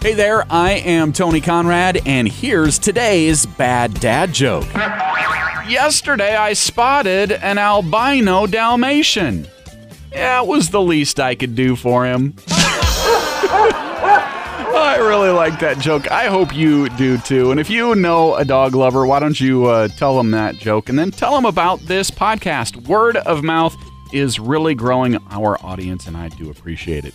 Hey there, I am Tony Conrad, and here's today's bad dad joke. Yesterday, I spotted an albino Dalmatian. Yeah, it was the least I could do for him. I really like that joke. I hope you do too. And if you know a dog lover, why don't you uh, tell them that joke and then tell them about this podcast? Word of mouth is really growing our audience, and I do appreciate it.